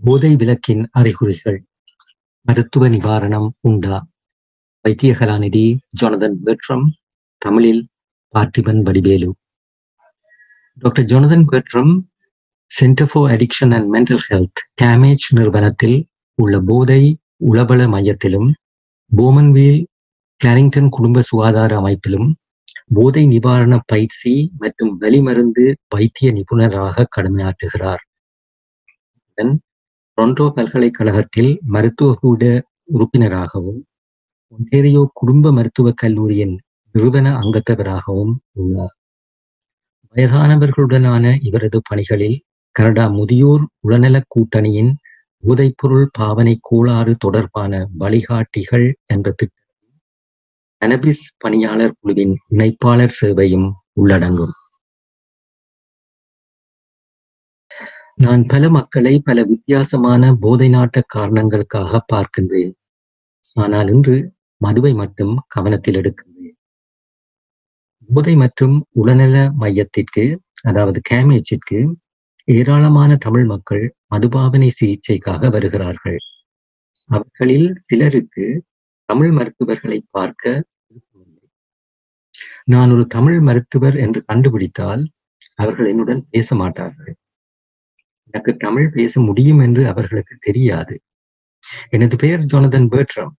போதை விளக்கின் அறிகுறிகள். மருத்துவ நிவாரணம் உண்டா? வைத்திய கலாநிதி ஜோனதன் பெட்ரம் தமிழில் Parthiban Vadivelu. Doctor Jonathan பெட்ரம் centre for addiction and mental health கேமேஜ் நிறுவனத்தில் உள்ள போதை உளவள மையத்திலும் போமன்வீல் கிளாரிங்டன் குடும்ப சுகாதார அமைப்பிலும் போதை நிவாரண பயிற்சி மற்றும் வலிமருந்து வைத்திய நிபுணராக கடமையாற்றுகிறார். ரொண்டோ பல்கலைக்கழகத்தில் மருத்துவ கூட உறுப்பினராகவும் ஒன்டேரியோ குடும்ப மருத்துவக் கல்லூரியின் நிறுவன அங்கத்தவராகவும் உள்ளார். வயதானவர்களுடனான இவரது பணிகளில் கனடா முதியோர் உளநலக் கூட்டணியின் போதைப்பொருள் பாவனை கோளாறு தொடர்பான வழிகாட்டிகள் என்ற திட்டம் கனபிஸ் பணியாளர் குழுவின் இணைப்பாளர் சேவையும் உள்ளடங்கும். நான் பல மக்களை பல வித்தியாசமான போதை நாட்ட காரணங்களுக்காக பார்க்கின்றேன். ஆனால் இன்று மதுவை மட்டும் கவனத்தில் எடுக்கின்றேன். போதை மற்றும் உளநல மையத்திற்கு அதாவது கேமேஜிற்கு ஏராளமான தமிழ் மக்கள் மதுபாவனை சிகிச்சைக்காக வருகிறார்கள். அவர்களில் சிலருக்கு தமிழ் மருத்துவர்களை பார்க்க நான் ஒரு தமிழ் மருத்துவர் என்று கண்டுபிடித்தால் அவர்கள் என்னுடன் பேச மாட்டார்கள். எனக்கு தமிழ் பேச முடியும் என்று அவர்களுக்கு தெரியாது. எனது பெயர் ஜோனதன் பேட்ரம்.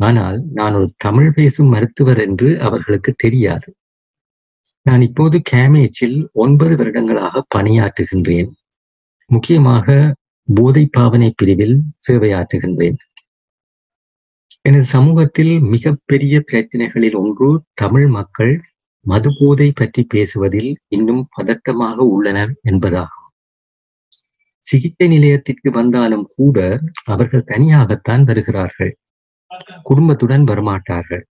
ஆனால் நான் ஒரு தமிழ் பேசும் மருத்துவர் என்று அவர்களுக்கு தெரியாது. நான் இப்போது கேமேஜில் ஒன்பது வருடங்களாக பணியாற்றுகின்றேன். முக்கியமாக போதை பாவனை பிரிவில் சேவையாற்றுகின்றேன். எனது சமூகத்தில் மிகப்பெரிய பிரச்சனைகளில் ஒன்று தமிழ் மக்கள் மது போதை பற்றி பேசுவதில் இன்னும் பதட்டமாக உள்ளனர் என்பதாகும். சிகிச்சை நிலையத்திற்கு வந்தாலும் கூட அவர்கள் தனியாகத்தான் வருகிறார்கள். குடும்பத்துடன் வரமாட்டார்கள்.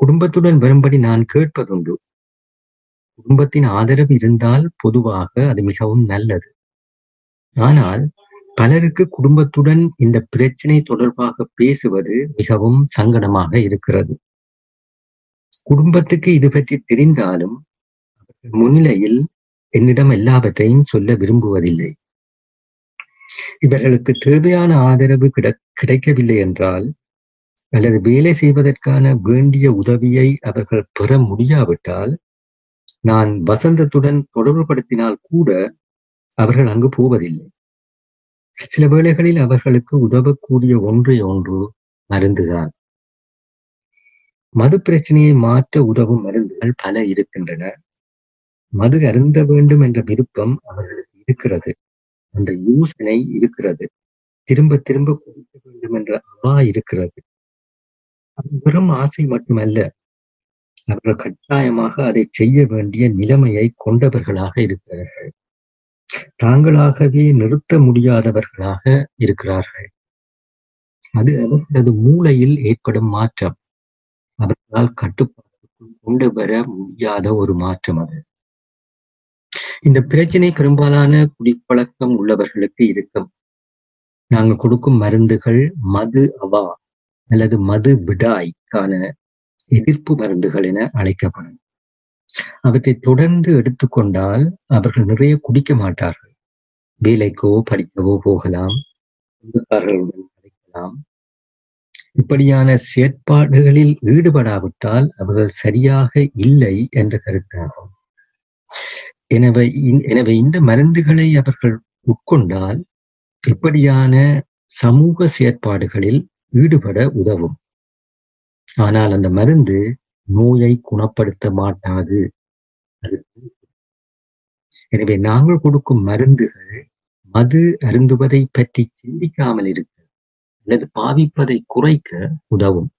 குடும்பத்துடன் வரும்படி நான் கேட்பதுண்டு. குடும்பத்தின் ஆதரவு இருந்தால் பொதுவாக அது மிகவும் நல்லது. ஆனால் பலருக்கு குடும்பத்துடன் இந்த பிரச்சனை தொடர்பாக பேசுவது மிகவும் சங்கடமாக இருக்கிறது. குடும்பத்துக்கு இது பற்றி தெரிந்தாலும் முன்னிலையில் என்னிடம் எல்லாவற்றையும் சொல்ல விரும்புவதில்லை. இவர்களுக்கு தேவையான ஆதரவு கிட கிடைக்கவில்லை என்றால் அல்லது வேலை செய்வதற்கான வேண்டிய உதவியை அவர்கள் பெற முடியாவிட்டால் நான் வசந்தத்துடன் தொடர்புபடுத்தினால் கூட அவர்கள் அங்கு போவதில்லை. சில வேளைகளில் அவர்களுக்கு உதவக்கூடிய ஒன்றை ஒன்று மருந்துதான். மது பிரச்சனையை மாற்ற உதவும் மருந்துகள் பல இருக்கின்றன. மது அருந்த வேண்டும் என்ற விருப்பம் அவர்களுக்கு இருக்கிறது. அந்த யோசனை இருக்கிறது. திரும்ப திரும்ப கொடுக்க வேண்டும் என்ற அவா இருக்கிறது. அது வெறும் ஆசை மட்டுமல்ல. அவர்கள் கட்டாயமாக அதை செய்ய வேண்டிய நிலைமையை கொண்டவர்களாக இருக்கிறார்கள். தாங்களாகவே நிறுத்த முடியாதவர்களாக இருக்கிறார்கள். அது அவர்களது மூளையில் ஏற்படும் மாற்றம். அவர்களால் கட்டுப்பாட்டுக்குள் கொண்டு வர முடியாத ஒரு மாற்றம் அது. இந்த பிரச்சனை பெரும்பாலான குடிப்பழக்கம் உள்ளவர்களுக்கு இருக்கும். நாங்கள் கொடுக்கும் மருந்துகள் மது அவா அல்லது மது விடாய்க்கான எதிர்ப்பு மருந்துகள் என அழைக்கப்படும். அவற்றை தொடர்ந்து எடுத்துக்கொண்டால் அவர்கள் நிறைய குடிக்க மாட்டார்கள். வேலைக்கோ படிக்கவோ போகலாம் சொந்தக்காரர்களுடன் கிடைக்கலாம் இப்படியான செயற்பாடுகளில் ஈடுபடாவிட்டால் அவர்கள் சரியாக இல்லை என்ற கருத்தாகும். எனவே எனவே இந்த மருந்துகளை அவர்கள் உட்கொண்டால் இப்படியான சமூக செயற்பாடுகளில் ஈடுபட உதவும்? ஆனால் அந்த மருந்து நோயை குணப்படுத்த மாட்டாது. எனவே நாங்கள் கொடுக்கும் மருந்துகள் மது அருந்துவதை பற்றி சிந்திக்காமல் இருக்க அல்லது பாவிப்பதை குறைக்க உதவும்.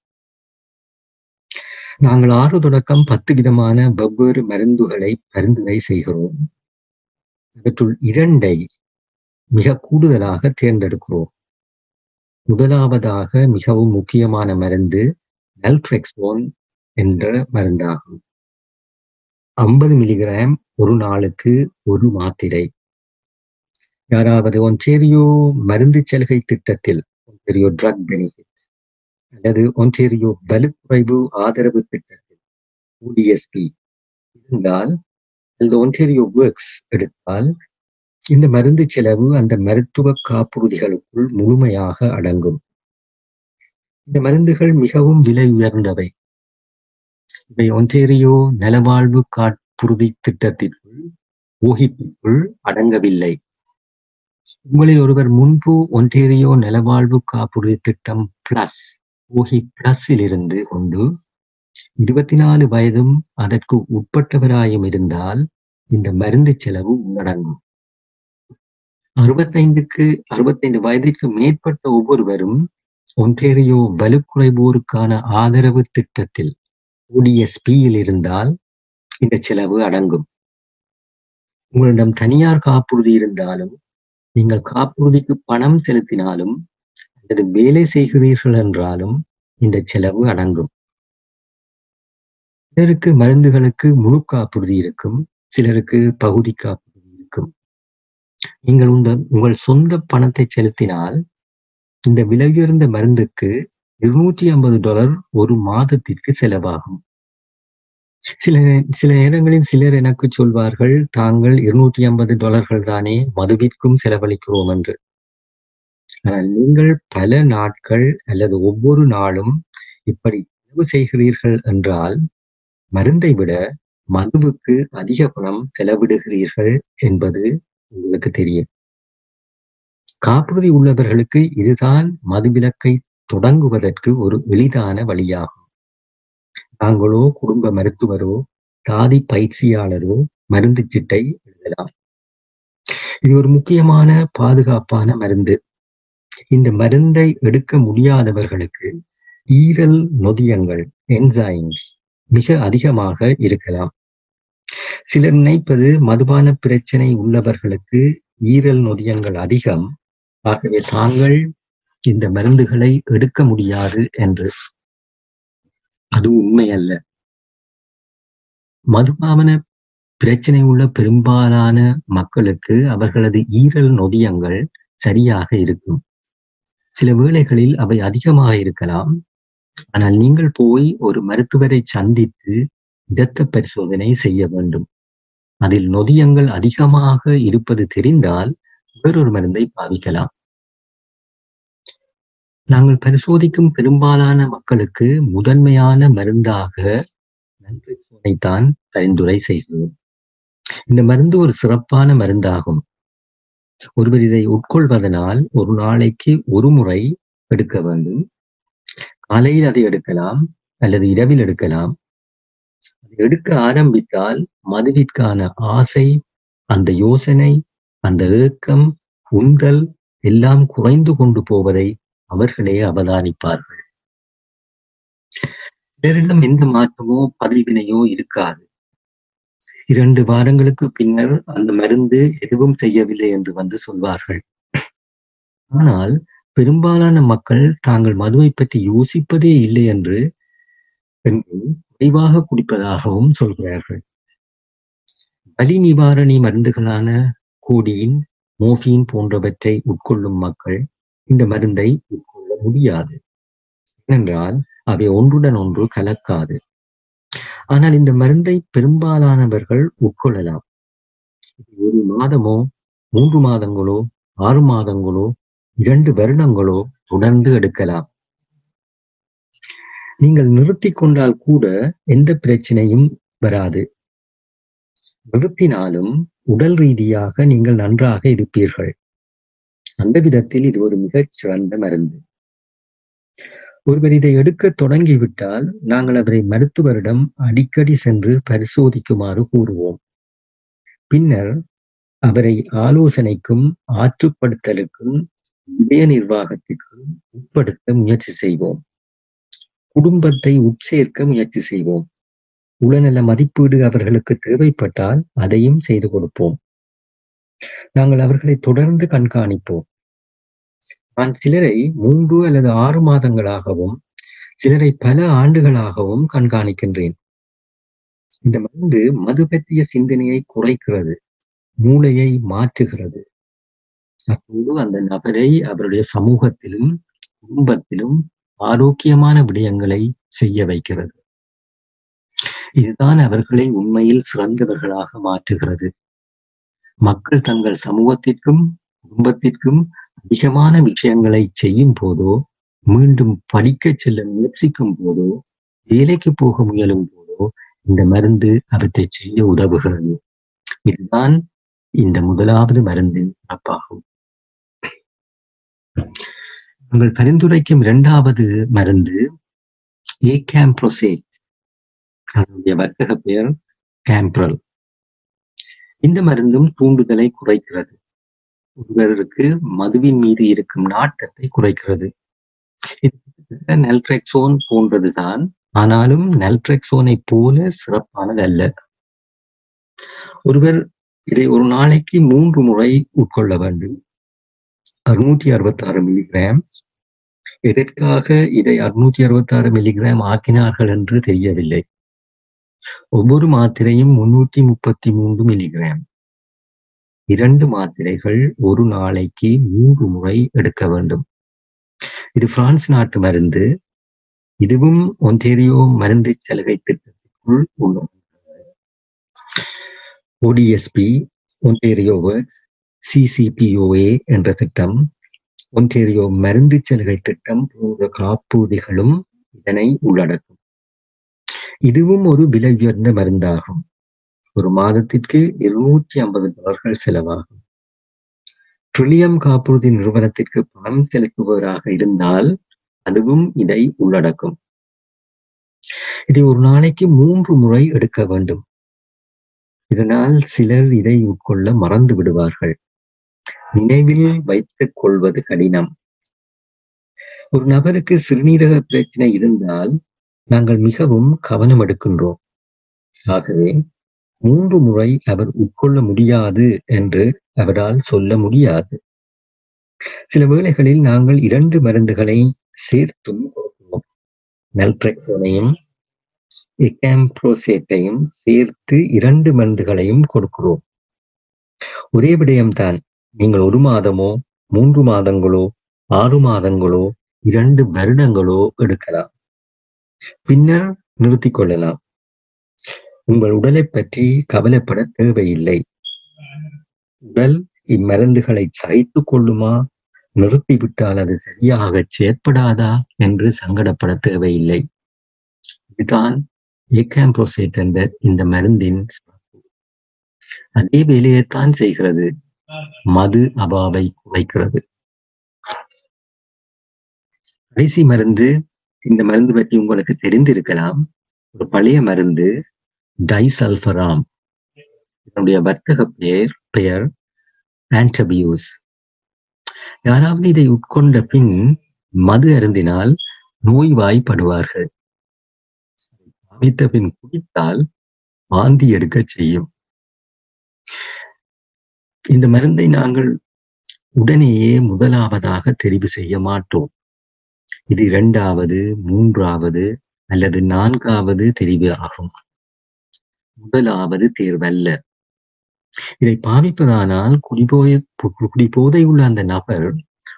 நாங்கள் ஆறு தொடக்கம் பத்து விதமான வெவ்வேறு மருந்துகளை பரிந்துரை செய்கிறோம். அவற்றுள் இரண்டை மிக கூடுதலாக தேர்ந்தெடுக்கிறோம். முதலாவதாக மிகவும் முக்கியமான மருந்து நல்ட்ரெக்ஸோன் என்ற மருந்தாகும். ஐம்பது மில்லிகிராம் ஒரு நாளுக்கு ஒரு மாத்திரை. யாராவது ஒன்டேரியோ மருந்து சலுகை திட்டத்தில் ஒன்டேரியோ ட்ரக் பெனிஃபிட் அல்லது ஒன்டேரியோ பலுக்குறைவு ஆதரவு திட்டத்தில் ஓடிஎஸ்பி இருந்தால் அல்லது ஒன்டேரியோ ஒர்க்ஸ் எடுத்தால் இந்த மருந்து செலவு அந்த மருத்துவ காப்புறுதிகளுக்குள் முழுமையாக அடங்கும். இந்த மருந்துகள் மிகவும் விலை உயர்ந்தவை. இவை ஒன்டேரியோ நலவாழ்வு காப்புறுதி திட்டத்திற்குள் ஊகிப்புக்குள் அடங்கவில்லை. உங்களில் ஒருவர் முன்பு ஒன்டேரியோ நலவாழ்வு காப்புறுதி திட்டம் பிளஸ் ஓஹி பிளஸில் இருந்து கொண்டு இருபத்தி நாலு வயதும் அதற்கு உட்பட்டவராயும் இருந்தால் இந்த மருந்து செலவு உள்ளடங்கும். அறுபத்தைந்துக்கு அறுபத்தைந்து வயதிற்கு மேற்பட்ட ஒவ்வொருவரும் ஒன்டேரியோ வலுக்குறைவோருக்கான ஆதரவு திட்டத்தில் ஓடிஎஸ்பியில் இருந்தால் இந்த செலவு அடங்கும். உங்களிடம் தனியார் காப்புறுதி இருந்தாலும் நீங்கள் காப்புறுதிக்கு பணம் செலுத்தினாலும் அல்லது வேலை செய்கிறீர்கள் என்றாலும் இந்த செலவு அடங்கும். சிலருக்கு மருந்துகளுக்கு முழு காப்புறுதி இருக்கும் சிலருக்கு பகுதி காப்புறுதி இருக்கும். நீங்கள் உங்கள் உங்கள் சொந்த பணத்தை செலுத்தினால் இந்த விலையுயர்ந்த மருந்துக்கு இருநூற்றி ஐம்பது டாலர் ஒரு மாதத்திற்கு செலவாகும். சில சில நேரங்களில் சிலர் எனக்கு சொல்வார்கள் தாங்கள் இருநூற்றி ஐம்பது டாலர்கள் தானே மதுவிற்கும் செலவழிக்கிறோம் என்று. நீங்கள் பல நாட்கள் அல்லது ஒவ்வொரு நாளும் இப்படி செலவு செய்கிறீர்கள் என்றால் மருந்தை விட மதுவுக்கு அதிக பணம் செலவிடுகிறீர்கள் என்பது உங்களுக்கு தெரியும். காப்புறுதி உள்ளவர்களுக்கு இதுதான் மதுவிலக்கை தொடங்குவதற்கு ஒரு எளிதான வழியாகும். தாங்களோ குடும்ப மருத்துவரோ தாதி பயிற்சியாளரோ மருந்து சிட்டை எழுதலாம். இது ஒரு முக்கியமான பாதுகாப்பான மருந்து. இந்த மருந்தை எடுக்க முடியாதவர்களுக்கு ஈரல் நொதியங்கள் என்சைம்ஸ் மிக அதிகமாக இருக்கலாம். சிலர் நினைப்பது மதுபான பிரச்சனை உள்ளவர்களுக்கு ஈரல் நொதியங்கள் அதிகம். ஆகவே தாங்கள் இந்த மருந்துகளை எடுக்க முடியாது என்று. அது உண்மை அல்ல மதுபாவன பிரச்சனை உள்ள பெரும்பாலான மக்களுக்கு அவர்களது ஈரல் நொதியங்கள் சரியாக இருக்கும். சில வேளைகளில் அவை அதிகமாக இருக்கலாம். ஆனால் நீங்கள் போய் ஒரு மருத்துவரை சந்தித்து இரத்த பரிசோதனை செய்ய வேண்டும். அதில் நொதியங்கள் அதிகமாக இருப்பது தெரிந்தால் வேறொரு மருந்தை பாவிக்கலாம். நாங்கள் பரிசோதிக்கும் பெரும்பாலான மக்களுக்கு முதன்மையான மருந்தாக நல்பரிசோதனைத்தான் பரிந்துரை செய்கிறோம். இந்த மருந்து ஒரு சிறப்பான மருந்தாகும். ஒருவர் இதை உட்கொள்வதனால் ஒரு நாளைக்கு ஒரு முறை எடுக்க வேண்டும். காலையில் அதை எடுக்கலாம் அல்லது இரவில் எடுக்கலாம். எடுக்க ஆரம்பித்தால் மதுவிற்கான ஆசை அந்த யோசனை அந்த ஏக்கம் உந்தல் எல்லாம் குறைந்து கொண்டு போவதை அவர்களே அவதானிப்பார்கள். சிலரிடம் எந்த மாற்றமோ பதிவினையோ இருக்காது. இரண்டு வாரங்களுக்கு பின்னர் அந்த மருந்து எதுவும் செய்யவில்லை என்று வந்து சொல்வார்கள். ஆனால் பெரும்பாலான மக்கள் தாங்கள் மதுவை பற்றி யோசிப்பதே இல்லை என்று என்று குறைவாக குடிப்பதாகவும் சொல்கிறார்கள். வலி நிவாரணி மருந்துகளான கோடியின் மோஃபின் போன்றவற்றை உட்கொள்ளும் மக்கள் இந்த மருந்தை உட்கொள்ள முடியாது. ஏனென்றால் அவை ஒன்றுடன் ஒன்று கலக்காது. ஆனால் இந்த மருந்தை பெரும்பாலானவர்கள் உட்கொள்ளலாம் ஒரு மாதமோ மூன்று மாதங்களோ ஆறு மாதங்களோ இரண்டு வருடங்களோ தொடர்ந்து எடுக்கலாம். நீங்கள் நிறுத்தி கொண்டால் கூட எந்த பிரச்சனையும் வராது. நிறுத்தினாலும் உடல் ரீதியாக நீங்கள் நன்றாக இருப்பீர்கள். அந்த விதத்தில் இது ஒரு மிகச் சிறந்த மருந்து. ஒருவர் இதை எடுக்க தொடங்கிவிட்டால் நாங்கள் அவரை மருத்துவரிடம் அடிக்கடி சென்று பரிசோதிக்குமாறு கூறுவோம். பின்னர் அவரை ஆலோசனைக்கும் ஆற்றுப்படுத்தலுக்கும் இதய நிர்வாகத்திற்கும் உட்படுத்த முயற்சி செய்வோம். குடும்பத்தை உட்சேர்க்க முயற்சி செய்வோம். உளநல மதிப்பீடு அவர்களுக்கு தேவைப்பட்டால் அதையும் செய்து கொடுப்போம். நாங்கள் அவர்களை தொடர்ந்து கண்காணிப்போம். நான் சிலரை மூன்று அல்லது ஆறு மாதங்களாகவும் சிலரை பல ஆண்டுகளாகவும் கண்காணிக்கின்றேன். இந்த மருந்து மது பற்றிய சிந்தனையை குறைக்கிறது மூளையை மாற்றுகிறது. அத்தோடு அந்த நபரை அவருடைய சமூகத்திலும் குடும்பத்திலும் ஆரோக்கியமான விடயங்களை செய்ய வைக்கிறது. இதுதான் அவர்களை உண்மையில் சிறந்தவர்களாக மாற்றுகிறது. மக்கள் தங்கள் சமூகத்திற்கும் குடும்பத்திற்கும் அதிகமான விஷயங்களை செய்யும் போதோ மீண்டும் படிக்க செல்ல முயற்சிக்கும் போதோ வேலைக்கு போக முயலும் போதோ இந்த மருந்து அவற்றை செய்ய உதவுகிறது. இதுதான் இந்த முதலாவது மருந்தின் சிறப்பாகும். நாங்கள் பரிந்துரைக்கும் இரண்டாவது மருந்து ஏ கேம்ப்ரோசேட் அதனுடைய வர்த்தக பெயர் கேம்ப்ரல். இந்த மருந்தும் தூண்டுதலை குறைக்கிறது. ஒருவருக்கு மதுவின் மீது இருக்கும் நாட்டத்தை குறைக்கிறது. இது நல்ட்ரெக்சோன் போன்றதுதான். ஆனாலும் நெல்ட்ரெக்சோனை போல சிறப்பானது அல்ல. ஒருவர் இதை ஒரு நாளைக்கு மூன்று முறை உட்கொள்ள வேண்டும். அறுநூற்றி அறுபத்தி ஆறு மில்லிகிராம் எதற்காக இதை அறுநூற்றி அறுபத்தி ஆறு மில்லிகிராம் ஆக்கினார்கள் என்று தெரியவில்லை. ஒவ்வொரு மாத்திரையும் முன்னூற்றி முப்பத்தி மூன்று மில்லிகிராம் இரண்டு மாத்திரைகள் ஒரு நாளைக்கு மூன்று முறை எடுக்க வேண்டும். இது பிரான்ஸ் நாட்டு மருந்து. இதுவும் ஒன்டேரியோ மருந்து சலுகை திட்டத்திற்குள் உள்ளது. ஓடிஎஸ்பி ஒன்டேரியோ ஒர்க்ஸ் சிசிபிஓஏ என்ற திட்டம் ஒன்டேரியோ மருந்து சலுகை திட்டம் போன்ற காப்புறுதிகளும் இதனை உள்ளடக்கும். இதுவும் ஒரு விலை உயர்ந்த மருந்தாகும். ஒரு மாதத்திற்கு இருநூற்றி ஐம்பது டாலர்கள் செலவாகும். ட்ரில்லியம் காப்புறுதி நிறுவனத்திற்கு பணம் செலுத்துபவராக இருந்தால் அதுவும் இதை உள்ளடக்கும். இதை ஒரு நாளைக்கு மூன்று முறை எடுக்க வேண்டும். இதனால் சிலர் இதை உட்கொள்ள மறந்து விடுவார்கள். நினைவில் வைத்துக் கொள்வது கடினம். ஒரு நபருக்கு சிறுநீரக பிரச்சனை இருந்தால் நாங்கள் மிகவும் கவனம் எடுக்கின்றோம் ஆகவே மூன்று முறை அவர் உட்கொள்ள முடியாது என்று அவரால் சொல்ல முடியாது. சில வேளைகளில் நாங்கள் இரண்டு மருந்துகளை சேர்த்தும் கொடுக்கிறோம். நல்ட்ரெக்சோனையும் எக்காம்ப்ரோசேட்டையும் சேர்த்து இரண்டு மருந்துகளையும் கொடுக்கிறோம். ஒரே விடயம்தான். நீங்கள் ஒரு மாதமோ மூன்று மாதங்களோ ஆறு மாதங்களோ இரண்டு வருடங்களோ எடுக்கலாம். பின்னர் நிறுத்திக் கொள்ளலாம். உங்கள் உடலை பற்றி கவலைப்பட தேவையில்லை. உடல் இம்மருந்துகளை சகித்து கொள்ளுமா? நிறுத்திவிட்டால் அது சரியாக செயற்படாதா? என்று சங்கடப்பட தேவையில்லை. இதுதான் ஏகாம்ப்ரோசேட் என்ற இந்த மருந்தின் அதே வேலையைத்தான் செய்கிறது. மது அபாவை குறைக்கிறது. கடைசி மருந்து இந்த மருந்து பற்றி உங்களுக்கு தெரிந்திருக்கலாம். ஒரு பழைய மருந்து டைசல்பராம். இதனுடைய வர்த்தக பெயர் பெயர் ஆன்டபியூஸ் யாராவது இதை உட்கொண்ட பின் மது அருந்தினால் நோய்வாய்ப்படுவார்கள். அமைத்த பின் குடித்தால் வாந்தி எடுக்க செய்யும். இந்த மருந்தை நாங்கள் உடனேயே முதலாவதாக தெரிவு செய்ய மாட்டோம். இது இரண்டாவது மூன்றாவது அல்லது நான்காவது தெரிவு ஆகும். முதலாவது தேர்வல்ல. இதை பாவிப்பதானால் குடிபோய குடிபோதை உள்ள அந்த நபர்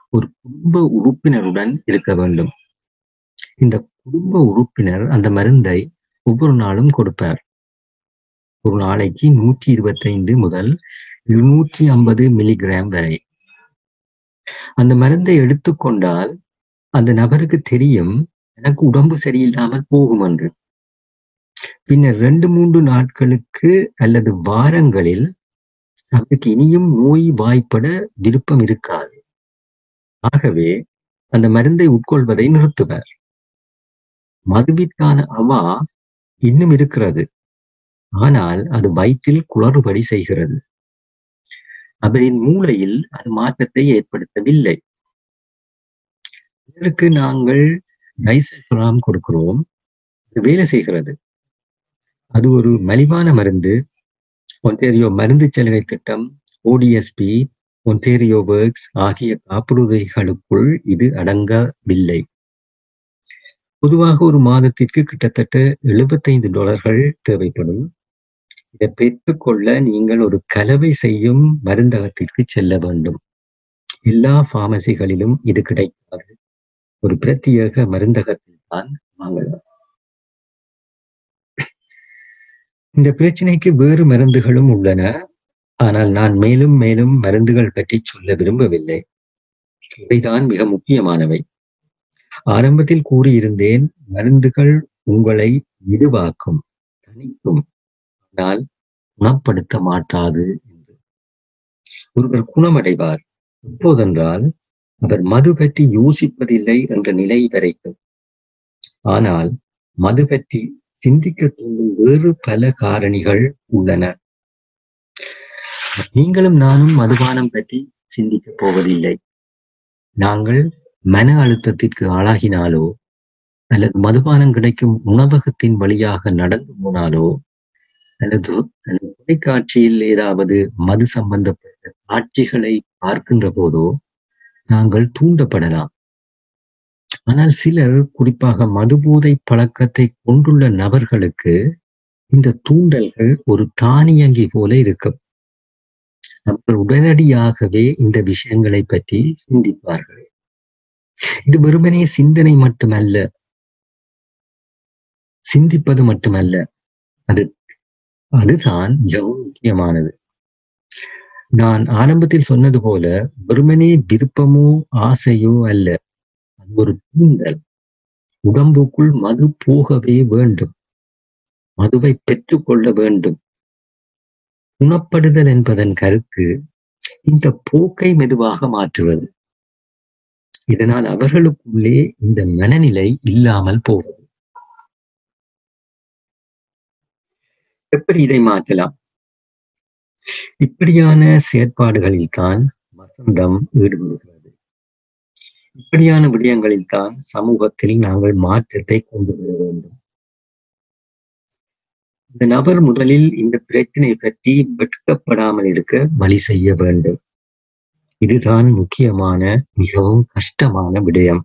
ஒரு குடும்ப உறுப்பினருடன் இருக்க வேண்டும். இந்த குடும்ப உறுப்பினர் அந்த மருந்தை ஒவ்வொரு நாளும் கொடுப்பார். ஒரு நாளைக்கு நூற்றி இருபத்தைந்து முதல் இருநூற்றி ஐம்பது மில்லிகிராம் வரை. அந்த மருந்தை எடுத்துக்கொண்டால் அந்த நபருக்கு தெரியும் எனக்கு உடம்பு சரியில்லாமல் போகும் என்று. பின்னர் ரெண்டு மூன்று நாட்களுக்கு அல்லது வாரங்களில் அவருக்கு இனியும் நோய் வாய்ப்பட விருப்பம் இருக்காது. ஆகவே அந்த மருந்தை உட்கொள்வதை நிறுத்துவர். மதுவிற்கான அவா இன்னும் இருக்கிறது. ஆனால் அது வயிற்றில் குளறுபடி செய்கிறது. அவரின் மூளையில் அது மாற்றத்தை ஏற்படுத்தவில்லை. இதற்கு நாங்கள் டைசல்பராம் கொடுக்கிறோம். வேலை செய்கிறது. அது ஒரு மலிவான மருந்து. ஒன்டேரியோ மருந்து சலுகை திட்டம் ஓடிஎஸ்பி ஒன்டேரியோ ஒர்க்ஸ் ஆகிய காப்புறுதிகளுக்குள் இது அடங்கவில்லை. பொதுவாக ஒரு மாதத்திற்கு கிட்டத்தட்ட எழுபத்தைந்து டாலர்கள் தேவைப்படும். இதை பெற்றுக்கொள்ள நீங்கள் ஒரு கலவை செய்யும் மருந்தகத்திற்கு செல்ல வேண்டும். எல்லா பார்மசிகளிலும் இது கிடைக்காது. ஒரு பிரத்யேக மருந்தகத்தில் தான் வாங்கலாம். இந்த பிரச்சனைக்கு வேறு மருந்துகளும் உள்ளன. ஆனால் நான் மேலும் மேலும் மருந்துகள் பற்றி சொல்ல விரும்பவில்லை. இவைதான் மிக முக்கியமானவை. ஆரம்பத்தில் கூறியிருந்தேன் மருந்துகள் உங்களை விடுவாக்கும் தணிக்கும். ஆனால் குணப்படுத்த மாட்டாது என்று. ஒருவர் குணமடைவார். எப்போதென்றால் அவர் மது பற்றி யோசிப்பதில்லை என்ற நிலை வரைக்கும். ஆனால் மது பற்றி சிந்திக்க தூண்டும் வேறு பல காரணிகள் உள்ளன. நீங்களும் நானும் மதுபானம் பற்றி சிந்திக்கப் போவதில்லை. நாங்கள் மன அழுத்தத்திற்கு ஆளாகினாலோ அல்லது மதுபானம் கிடைக்கும் உணவகத்தின் வழியாக நடந்து போனாலோ அல்லது அல்லது தொலைக்காட்சியில் ஏதாவது மது சம்பந்தப்பட்ட காட்சிகளை பார்க்கின்ற போதோ நாங்கள் தூண்டப்படலாம். ஆனால் சிலர் குறிப்பாக மதுபோதை பழக்கத்தை கொண்டுள்ள நபர்களுக்கு இந்த தூண்டல்கள் ஒரு தானியங்கி போல இருக்கும். அவர்கள் உடனடியாகவே இந்த விஷயங்களை பற்றி சிந்திப்பார்கள். இது வெறுமனே சிந்தனை மட்டுமல்ல. சிந்திப்பது மட்டுமல்ல. அது அதுதான் மிகவும் முக்கியமானது. நான் ஆரம்பத்தில் சொன்னது போல வெறுமனே விருப்பமோ ஆசையோ அல்ல. ஒரு தூண்டல் உடம்புக்குள் மது போகவே வேண்டும். மதுவை பெற்றுக்கொள்ள வேண்டும். குணப்படுதல் என்பதன் கருத்து இந்த போக்கை மெதுவாக மாற்றுவது. இதனால் அவர்களுக்குள்ளே இந்த மனநிலை இல்லாமல் போவது. எப்படி இதை மாற்றலாம்? இப்படியான செயற்பாடுகளில் தான் வசந்தம் ஈடுபடுகிறது. இப்படியான விடயங்களில் தான் சமூகத்தில் நாங்கள் மாற்றத்தை கொண்டு வர வேண்டும். இந்த நபர் முதலில் இந்த பிரச்சனை பற்றி வெட்கப்படாமல் இருக்க வழி செய்ய வேண்டும். இதுதான் முக்கியமான மிகவும் கஷ்டமான விடயம்.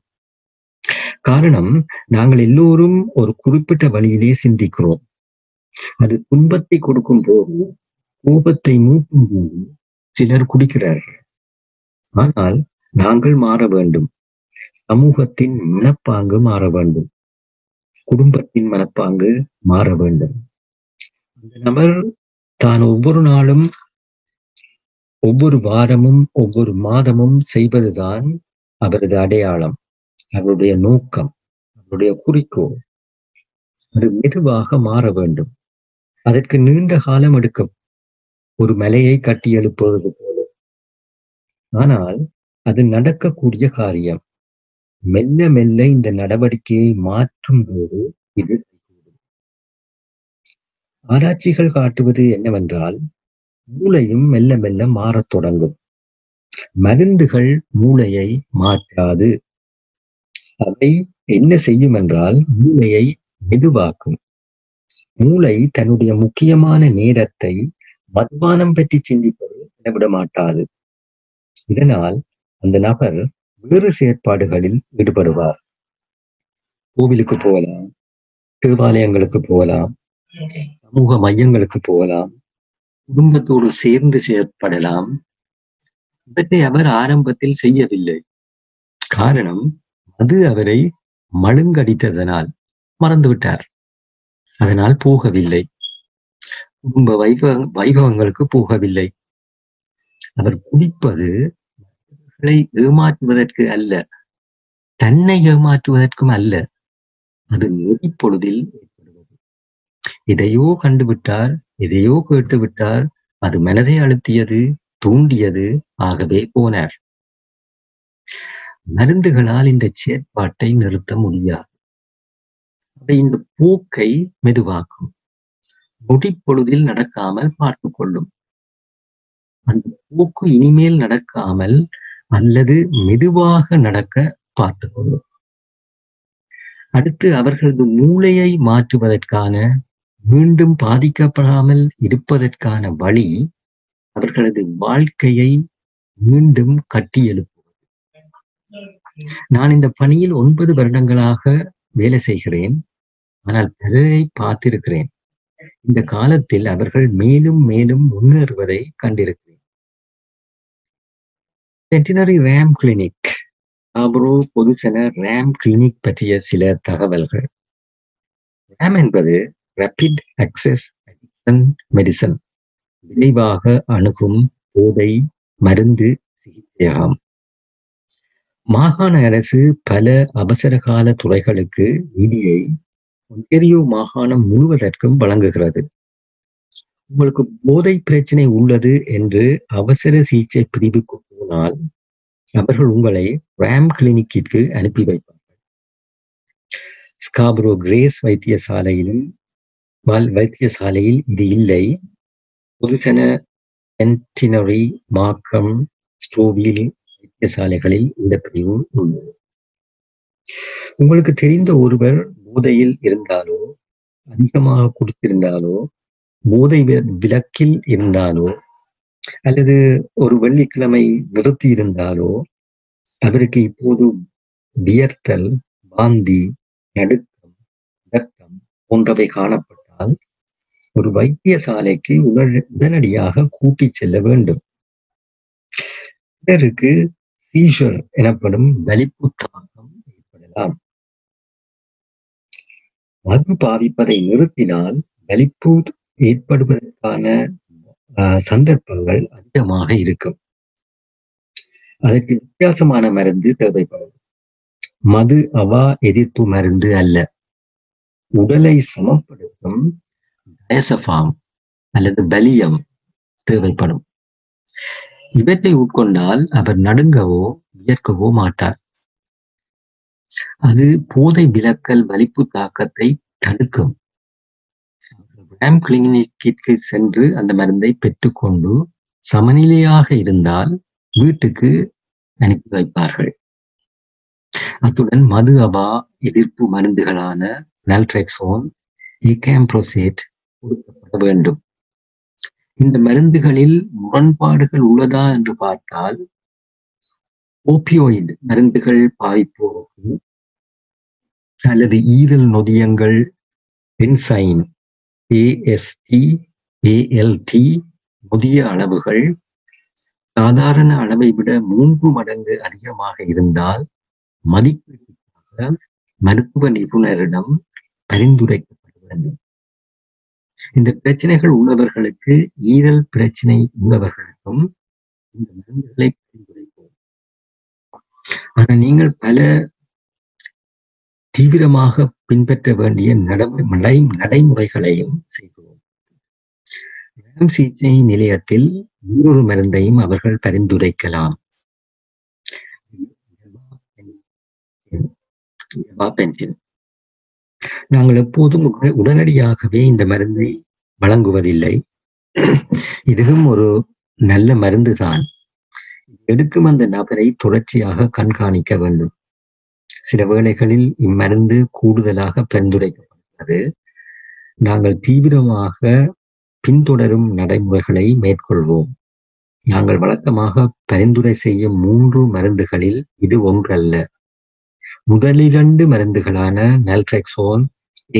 காரணம் நாங்கள் எல்லோரும் ஒரு குறிப்பிட்ட வழியிலே சிந்திக்கிறோம். அது துன்பத்தை கொடுக்கும் போது கோபத்தை மூட்டும் போது சிலர் குடிக்கிறார்கள். ஆனால் நாங்கள் மாற வேண்டும். சமூகத்தின் மனப்பாங்கு மாற வேண்டும். குடும்பத்தின் மனப்பாங்கு மாற வேண்டும். அந்த நபர் தான் ஒவ்வொரு நாளும் ஒவ்வொரு வாரமும் ஒவ்வொரு மாதமும் செய்வதுதான் அவரது அடையாளம் அவருடைய நோக்கம் அவருடைய குறிக்கோள். அது மெதுவாக மாற வேண்டும். அதற்கு நீண்ட காலம் எடுக்கும். ஒரு மலையை கட்டி எழுப்புவது போல. ஆனால் அது நடக்கக்கூடிய காரியம். மெல்ல மெல்ல இந்த நடவடிக்கையை மாற்றும் போது இது ஆராய்ச்சிகள் காட்டுவது என்னவென்றால் மூளையும் மெல்ல மெல்ல மாறத் தொடங்கும். மருந்துகள் மூளையை மாற்றாது. அவை என்ன செய்யும் என்றால் மூளையை மெதுவாக்கும். மூளை தன்னுடைய முக்கியமான நேரத்தை மதுபானம் பற்றி சிந்திப்பது விட மாட்டாது இதனால் அந்த நபர் வேறு செயற்பாடுகளில் ஈடுபடுவார். கோவிலுக்கு போகலாம் தேவாலயங்களுக்கு போகலாம் சமூக மையங்களுக்கு போகலாம் குடும்பத்தோடு சேர்ந்து செயற்படலாம். இவற்றை அவர் ஆரம்பத்தில் செய்யவில்லை. காரணம் அது அவரை மழுங்கடித்ததனால் மறந்துவிட்டார். அதனால் போகவில்லை. குடும்ப வைபவ வைபவங்களுக்கு போகவில்லை. அவர் குடிப்பது மற்றவர்களை ஏமாற்றுவதற்கு அல்ல. தன்னை ஏமாற்றுவதற்கும் அல்ல. அது நொடிப்பொழுதில் ஏற்படுவது. எதையோ கண்டுவிட்டார் எதையோ கேட்டுவிட்டார் அது மனதை அழுத்தியது தூண்டியது ஆகவே போனார். மருந்துகளால் இந்த செயற்பாட்டை நிறுத்த முடியாது. அவை இந்த போக்கை மெதுவாக்கும். நொடிப்பொழுதில் நடக்காமல் பார்த்து கொள்ளும் அந்த போக்கு இனிமேல் நடக்காமல் அல்லது மெதுவாக நடக்க பார்த்து கொள்ளும் அடுத்து அவர்களது மூளையை மாற்றுவதற்கான மீண்டும் பாதிக்கப்படாமல் இருப்பதற்கான வழி அவர்களது வாழ்க்கையை மீண்டும் கட்டி எழுப்புவது. நான் இந்த பணியில் ஒன்பது வருடங்களாக வேலை செய்கிறேன். ஆனால் பலரை பார்த்திருக்கிறேன். இந்த காலத்தில் அவர்கள் மேலும் மேலும் முன்னேறுவதை கண்டிருக்கிறேன். வெட்டினரி ரேம் கிளினிக் ஆப்ரோ பொதுசன ரேம் கிளினிக் பற்றிய சில தகவல்கள். ரேம் என்பது ரேபிட் அக்சஸ் மெடிசன் விரைவாக அணுகும் போதை மருந்து சிகிச்சையாகும். மாகாண அரசு பல அவசரகால துறைகளுக்கு நிதியை ஒன்டேரியோ மாகாணம் முழுவதற்கும் வழங்குகிறது. உங்களுக்கு போதை பிரச்சனை உள்ளது என்று அவசர சிகிச்சை பிரிவுக்கு போனால் அவர்கள் உங்களை ரேம் கிளினிக்கிற்கு அனுப்பி வைப்பார்கள். ஸ்காப்ரோ கிரேஸ் வைத்தியசாலையிலும் வைத்தியசாலையில் இது இல்லை. பொதுசன என்டினரி மாக்கம் ஸ்டோவில் வைத்தியசாலைகளில் இந்த பிரிவு உள்ளது. உங்களுக்கு தெரிந்த ஒருவர் போதையில் இருந்தாலோ அதிகமாக குடித்திருந்தாலோ போதை விலக்கில் இருந்தாலோ அல்லது ஒரு வெள்ளிக்கிழமை நிறுத்தி இருந்தாலோ அவருக்கு இப்போது வியர்த்தல் வாந்தி நடுக்கம் ரத்தம் போன்றவை காணப்பட்டால் ஒரு வைத்தியசாலைக்கு உடனடியாக கூட்டிச் செல்ல வேண்டும். சிலருக்கு சீஷர் எனப்படும் வலிப்பு தாக்கம் ஏற்படலாம். மது பாவிப்பதை நிறுத்தினால் வலிப்பு ஏற்படுவதற்கான சந்தர்ப்பங்கள் அதிகமாக இருக்கும். அதற்கு வித்தியாசமான மருந்து தேவைப்படும். மது அவா எதிர்ப்பு மருந்து அல்ல. உடலை சமப்படுத்தும் டயசஃபாம் அல்லது பலியம் தேவைப்படும். இவற்றை உட்கொண்டால் அவர் நடுங்கவோ வியர்க்கவோ மாட்டார். அது போதை விலக்கல் வலிப்பு தாக்கத்தை தடுக்கும். ராம் கிளினிக்கிற்கு சென்று அந்த மருந்தை பெற்றுக்கொண்டு சமநிலையாக இருந்தால் வீட்டுக்கு அனுப்பி வைப்பார்கள். அத்துடன் மது அபா எதிர்ப்பு மருந்துகளான நல்ட்ரெக்சோன் கொடுக்கப்பட வேண்டும். இந்த மருந்துகளில் முரண்பாடுகள் உள்ளதா என்று பார்த்தால் ஓபியோயிட் மருந்துகள் பாதிப்போருக்கு அல்லது ஈரல் நொதியங்கள் என்சைம் ஏஎஸ்டி ஏஎல்டி முதிய அளவுகள். சாதாரண அளவை விட மூன்று மடங்கு அதிகமாக இருந்தால் மதிப்பீட்டுக்காக மருத்துவ நிபுணரிடம் பரிந்துரைக்கப்பட வேண்டும் இந்த பிரச்சனைகள் உள்ளவர்களுக்கு ஈரல் பிரச்சனை உள்ளவர்களுக்கும் இந்த மருந்துகளை பரிந்துரைப்போம். ஆனா நீங்கள் பல தீவிரமாக பின்பற்ற வேண்டிய நடை நடைமுறைகளையும் செய்கிறோம். ராம் சிகிச்சை நிலையத்தில் இன்னொரு மருந்தையும் அவர்கள் பரிந்துரைக்கலாம். நாங்கள் எப்போதும் உடனடியாகவே இந்த மருந்தை வழங்குவதில்லை. இதுவும் ஒரு நல்ல மருந்து தான் எடுக்கும் அந்த நபரை தொடர்ச்சியாக கண்காணிக்க வேண்டும். சில வேளைகளில் இம்மருந்து கூடுதலாக பரிந்துரைக்கப்படுகிறது. நாங்கள் தீவிரமாக பின்தொடரும் நடைமுறைகளை மேற்கொள்வோம். நாங்கள் வழக்கமாக பரிந்துரை செய்யும் மூன்று மருந்துகளில் இது ஒன்றல்ல. முதலிரண்டு மருந்துகளான நல்ட்ரெக்சோன்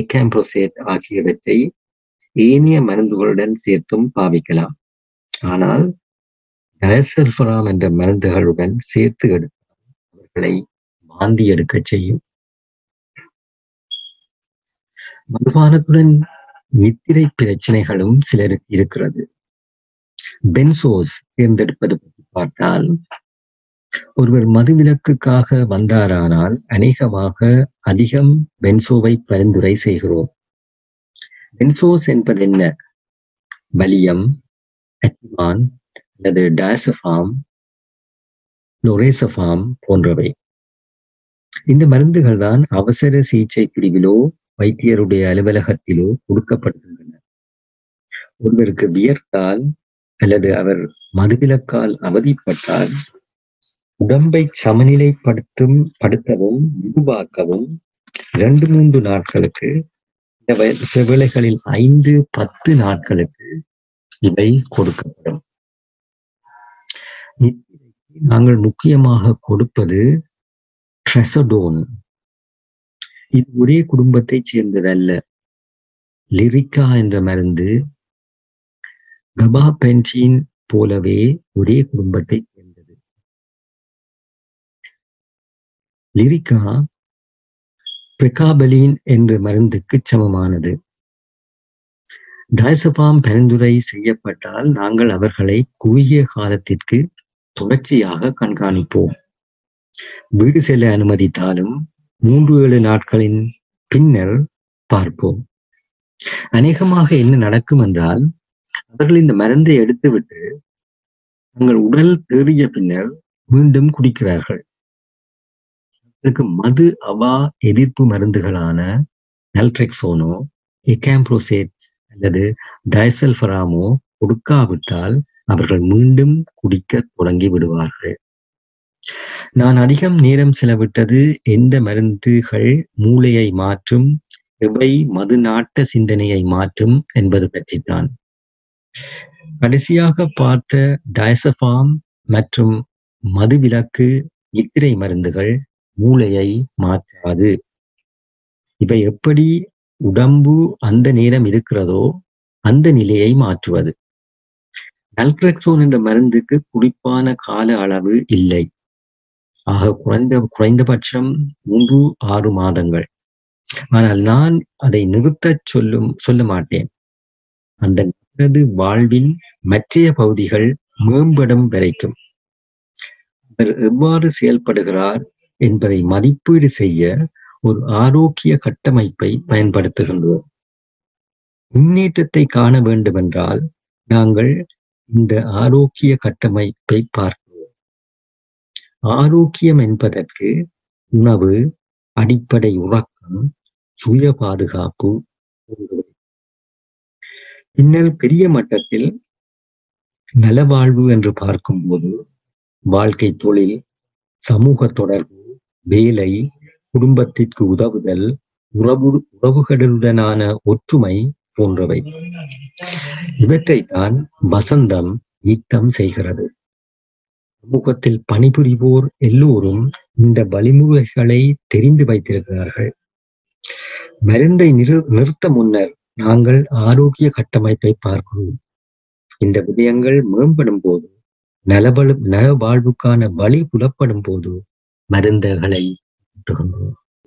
எக்காம்ப்ரோசேட் ஆகியவற்றை ஏனைய மருந்துகளுடன் சேர்த்தும் பாவிக்கலாம். ஆனால் டயசல்பராம் என்ற மருந்துகளுடன் சேர்த்து எடுத்தால் அவர்களை வாந்தி எடுக்க செய்யும். மதுபானத்துடன் நித்திரை பிரச்சனைகளும் சிலருக்கு இருக்கிறது. பென்சோஸ் தேர்ந்தெடுப்பது பற்றி பார்த்தால் ஒருவர் மதுவிலக்குக்காக வந்தாரானால் அநேகமாக அதிகம் பென்சோவை பரிந்துரை செய்கிறோம். பென்சோஸ் என்பது என்ன? வலியம் அக்மான் அல்லது டாசஃபாம் லொரேசஃபாம் போன்றவை. இந்த மருந்துகள் தான் அவசர சிகிச்சை பிரிவிலோ வைத்தியருடைய அலுவலகத்திலோ கொடுக்கப்படுகின்றன. ஒருவருக்கு வியர்த்தால் அல்லது அவர் மதுவிலக்கால் அவதிப்பட்டால் உடம்பை சமநிலைப்படுத்தும் படுத்தவும் உருவாக்கவும் இரண்டு மூன்று நாட்களுக்கு சில ஐந்து பத்து நாட்களுக்கு இவை கொடுக்கப்படும். நாங்கள் முக்கியமாக கொடுப்பது ட்ரெசடோன் இது ஒரே குடும்பத்தைச் சேர்ந்ததல்ல. லிரிக்கா என்ற மருந்து கபா பென்சின் போலவே ஒரே குடும்பத்தை சேர்ந்தது. லிரிக்கா பிரகாபலின் என்ற மருந்துக்கு சமமானது. டயசபாம் பரிந்துரை செய்யப்பட்டால் நாங்கள் அவர்களை குறுகிய காலத்திற்கு தொடர்ச்சியாக கண்காணிப்போம். வீடு செல்ல அனுமதித்தாலும் மூன்று ஏழு நாட்களின் பின்னர் பார்ப்போம். அநேகமாக என்ன நடக்கும் என்றால் அவர்கள் இந்த மருந்தை எடுத்துவிட்டு தங்கள் உடல் தேறிய பின்னர் மீண்டும் குடிக்கிறார்கள். அவர்களுக்கு மது அவா எதிர்ப்பு மருந்துகளான நல்ட்ரெக்சோனோ எகாம்ப்ரோசேட் அல்லது டயசல்ஃபராமோ கொடுக்காவிட்டால் அவர்கள் மீண்டும் குடிக்க தொடங்கி விடுவார்கள். நான் அதிகம் நேரம் செலவிட்டது எந்த மருந்துகள் மூளையை மாற்றும் எவை மது நாட்ட சிந்தனையை மாற்றும் என்பது பற்றித்தான். கடைசியாக பார்த்த டயசபாம் மற்றும் மதுவிலக்கு நித்திரை மருந்துகள் மூளையை மாற்றாது. இவை எப்படி உடம்பு அந்த நேரம் இருக்கிறதோ அந்த நிலையை மாற்றுவது. நல்கிரக்சோன் என்ற மருந்துக்கு குறிப்பான கால அளவு இல்லை. ஆக குறைந்த குறைந்தபட்சம் மூன்று ஆறு மாதங்கள். ஆனால் நான் அதை நிறுத்தச் சொல்லும் சொல்ல மாட்டேன். அந்த வாழ்வின் மற்றைய பகுதிகள் மேம்படும் வரைக்கும். அவர் எவ்வாறு செயல்படுகிறார் என்பதை மதிப்பீடு செய்ய ஒரு ஆரோக்கிய கட்டமைப்பை பயன்படுத்துகின்றோம். முன்னேற்றத்தை காண வேண்டுமென்றால் நாங்கள் இந்த ஆரோக்கிய கட்டமைப்பை பார்க்க ஆரோக்கியம் என்பதற்கு உணவு அடிப்படை உறக்கம் சுய பாதுகாப்பு பின்னர் பெரிய மட்டத்தில் நலவாழ்வு என்று பார்க்கும்போது வாழ்க்கை தொழில் சமூக தொடர்பு வேலை குடும்பத்திற்கு உதவுதல் உறவு உறவுகளுடனான ஒற்றுமை போன்றவை. இவற்றைத்தான் வசந்தம் ஈட்டம் செய்கிறது. சமூகத்தில் பணிபுரிவோர் எல்லோரும் இந்த வழிமுறைகளை தெரிந்து வைத்திருக்கிறார்கள். மருந்தை நிறு நிறுத்த முன்னர் நாங்கள் ஆரோக்கிய கட்டமைப்பை பார்க்கிறோம். இந்த விடயங்கள் மேம்படும் போது நலவழு நல வாழ்வுக்கான வழி புலப்படும் போது மருந்துகளை நிறுத்துகின்றோம்